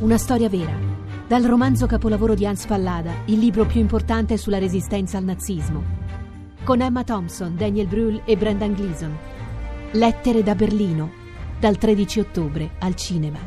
Una storia vera. Dal romanzo capolavoro di Hans Pallada, il libro più importante sulla resistenza al nazismo. Con Emma Thompson, Daniel Brühl e Brendan Gleeson. Lettere da Berlino, dal 13 ottobre al cinema.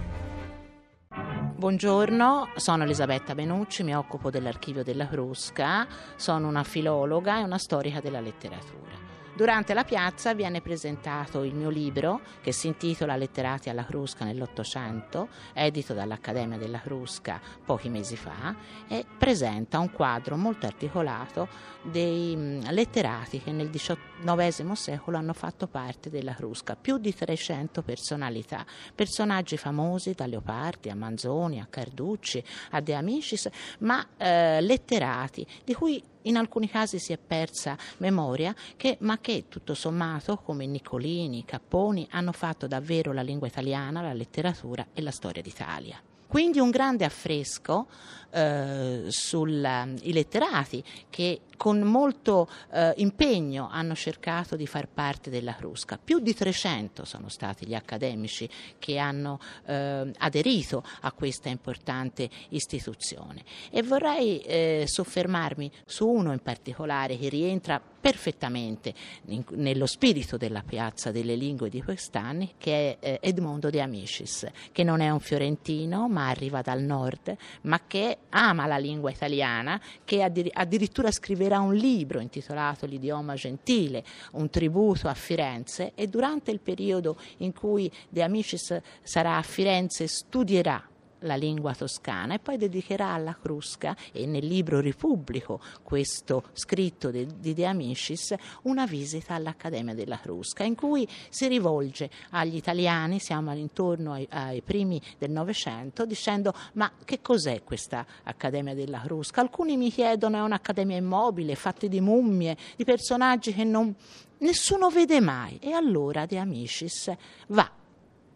Buongiorno, sono Elisabetta Benucci, mi occupo dell'archivio della Crusca, sono una filologa e una storica della letteratura. Durante la piazza viene presentato il mio libro che si intitola Letterati alla Crusca nell'Ottocento, edito dall'Accademia della Crusca pochi mesi fa e presenta un quadro molto articolato dei mm, letterati che nel XIX secolo hanno fatto parte della Crusca, più di 300 personalità, personaggi famosi da Leopardi a Manzoni a Carducci a De Amicis, ma eh, letterati di cui in alcuni casi si è persa memoria, che, ma che tutto sommato, come Niccolini, Capponi, hanno fatto davvero la lingua italiana, la letteratura e la storia d'Italia. Quindi un grande affresco eh, sui letterati che con molto eh, impegno hanno cercato di far parte della Crusca. Più di 300 sono stati gli accademici che hanno eh, aderito a questa importante istituzione e vorrei eh, soffermarmi su uno in particolare che rientra perfettamente in, nello spirito della piazza delle lingue di quest'anni, che è eh, Edmondo de Amicis, che non è un fiorentino ma arriva dal nord, ma che ama la lingua italiana, che addir- addirittura scriverà un libro intitolato L'idioma gentile, un tributo a Firenze e durante il periodo in cui De Amicis sarà a Firenze studierà la lingua toscana e poi dedicherà alla Crusca e nel libro Ripubblico, questo scritto de, di De Amicis, una visita all'Accademia della Crusca in cui si rivolge agli italiani, siamo intorno ai, ai primi del Novecento, dicendo ma che cos'è questa Accademia della Crusca? Alcuni mi chiedono è un'accademia immobile, fatta di mummie, di personaggi che non, nessuno vede mai e allora De Amicis va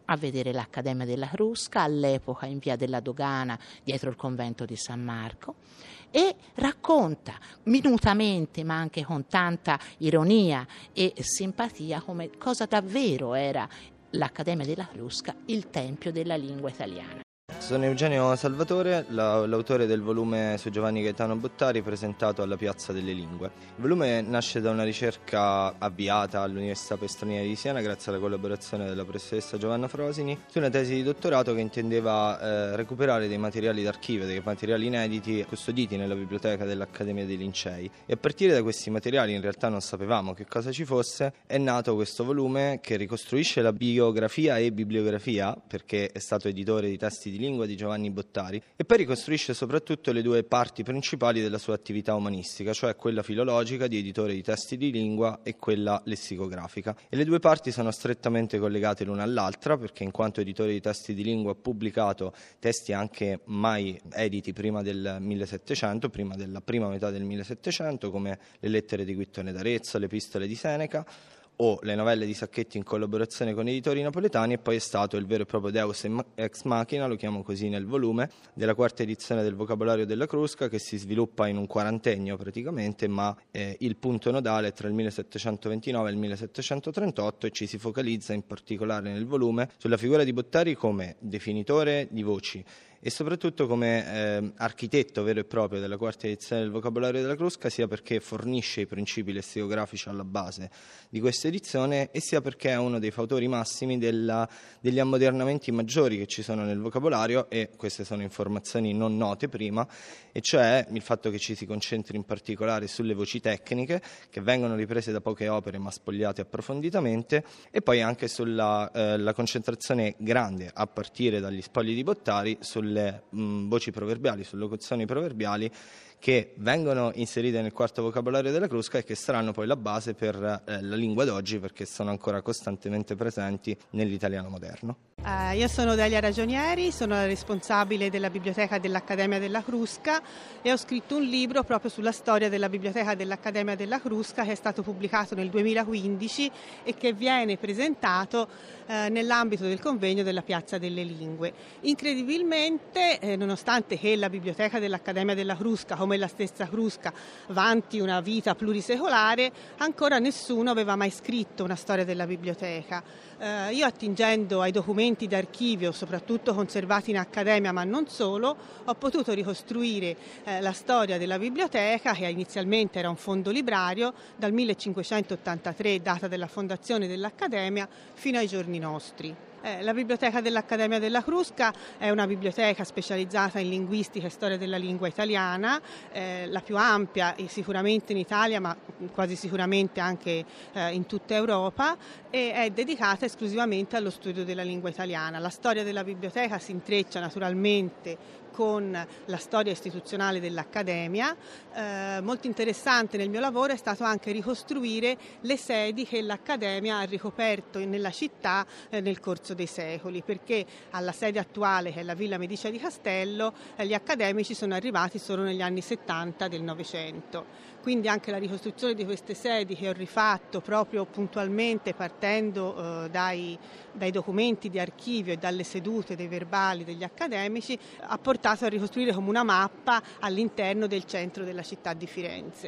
a vedere l'Accademia della Crusca, all'epoca in via della Dogana, dietro il convento di San Marco, e racconta minutamente, ma anche con tanta ironia e simpatia, come cosa davvero era l'Accademia della Crusca, il tempio della lingua italiana. Sono Eugenio Salvatore, l'autore del volume su Giovanni Gaetano Bottari presentato alla Piazza delle Lingue. Il volume nasce da una ricerca avviata all'Università per Stranieri di Siena grazie alla collaborazione della professoressa Giovanna Frosini su una tesi di dottorato che intendeva eh, recuperare dei materiali d'archivio, dei materiali inediti custoditi nella biblioteca dell'Accademia dei Lincei. E a partire da questi materiali, in realtà non sapevamo che cosa ci fosse, è nato questo volume che ricostruisce la biografia e bibliografia, perché è stato editore di testi di lingua lingua di Giovanni Bottari e poi ricostruisce soprattutto le due parti principali della sua attività umanistica, cioè quella filologica di editore di testi di lingua e quella lessicografica. E le due parti sono strettamente collegate l'una all'altra perché in quanto editore di testi di lingua ha pubblicato testi anche mai editi prima del 1700, prima della prima metà del 1700, come le lettere di Guittone d'Arezzo, le epistole di Seneca, o le novelle di Sacchetti in collaborazione con editori napoletani e poi è stato il vero e proprio Deus ex machina, lo chiamo così nel volume, della quarta edizione del vocabolario della Crusca che si sviluppa in un quarantennio praticamente, ma eh, il punto nodale è tra il 1729 e il 1738 e ci si focalizza in particolare nel volume sulla figura di Bottari come definitore di voci e soprattutto come eh, architetto vero e proprio della quarta edizione del vocabolario della Crusca, sia perché fornisce i principi lessicografici alla base di questa edizione e sia perché è uno dei fautori massimi della, degli ammodernamenti maggiori che ci sono nel vocabolario e queste sono informazioni non note prima, e cioè il fatto che ci si concentri in particolare sulle voci tecniche che vengono riprese da poche opere ma spogliate approfonditamente e poi anche sulla eh, concentrazione grande a partire dagli spogli di Bottari sulle sulle mh, voci proverbiali, sulle locuzioni proverbiali che vengono inserite nel quarto vocabolario della Crusca e che saranno poi la base per eh, la lingua d'oggi perché sono ancora costantemente presenti nell'italiano moderno. Uh, io sono Delia Ragionieri, sono la responsabile della biblioteca dell'Accademia della Crusca e ho scritto un libro proprio sulla storia della biblioteca dell'Accademia della Crusca che è stato pubblicato nel 2015 e che viene presentato uh, nell'ambito del convegno della Piazza delle Lingue. Incredibilmente, eh, nonostante che la biblioteca dell'Accademia della Crusca come la stessa Crusca vanti una vita plurisecolare, ancora nessuno aveva mai scritto una storia della biblioteca. Eh, io attingendo ai documenti d'archivio, soprattutto conservati in accademia ma non solo, ho potuto ricostruire eh, la storia della biblioteca che inizialmente era un fondo librario dal 1583, data della fondazione dell'Accademia, fino ai giorni nostri. Eh, la biblioteca dell'Accademia della Crusca è una biblioteca specializzata in linguistica e storia della lingua italiana, eh, la più ampia sicuramente in Italia ma quasi sicuramente anche eh, in tutta Europa e è dedicata esclusivamente allo studio della lingua italiana. La storia della biblioteca si intreccia naturalmente con la storia istituzionale dell'Accademia. Eh, molto interessante nel mio lavoro è stato anche ricostruire le sedi che l'Accademia ha ricoperto nella città eh, nel corso dei secoli, perché alla sede attuale, che è la Villa Medicia di Castello, eh, gli accademici sono arrivati solo negli anni 70 del Novecento. Quindi anche la ricostruzione di queste sedi che ho rifatto proprio puntualmente partendo eh, dai, dai documenti di archivio e dalle sedute dei verbali degli accademici ha portato a ricostruire come una mappa all'interno del centro della città di Firenze.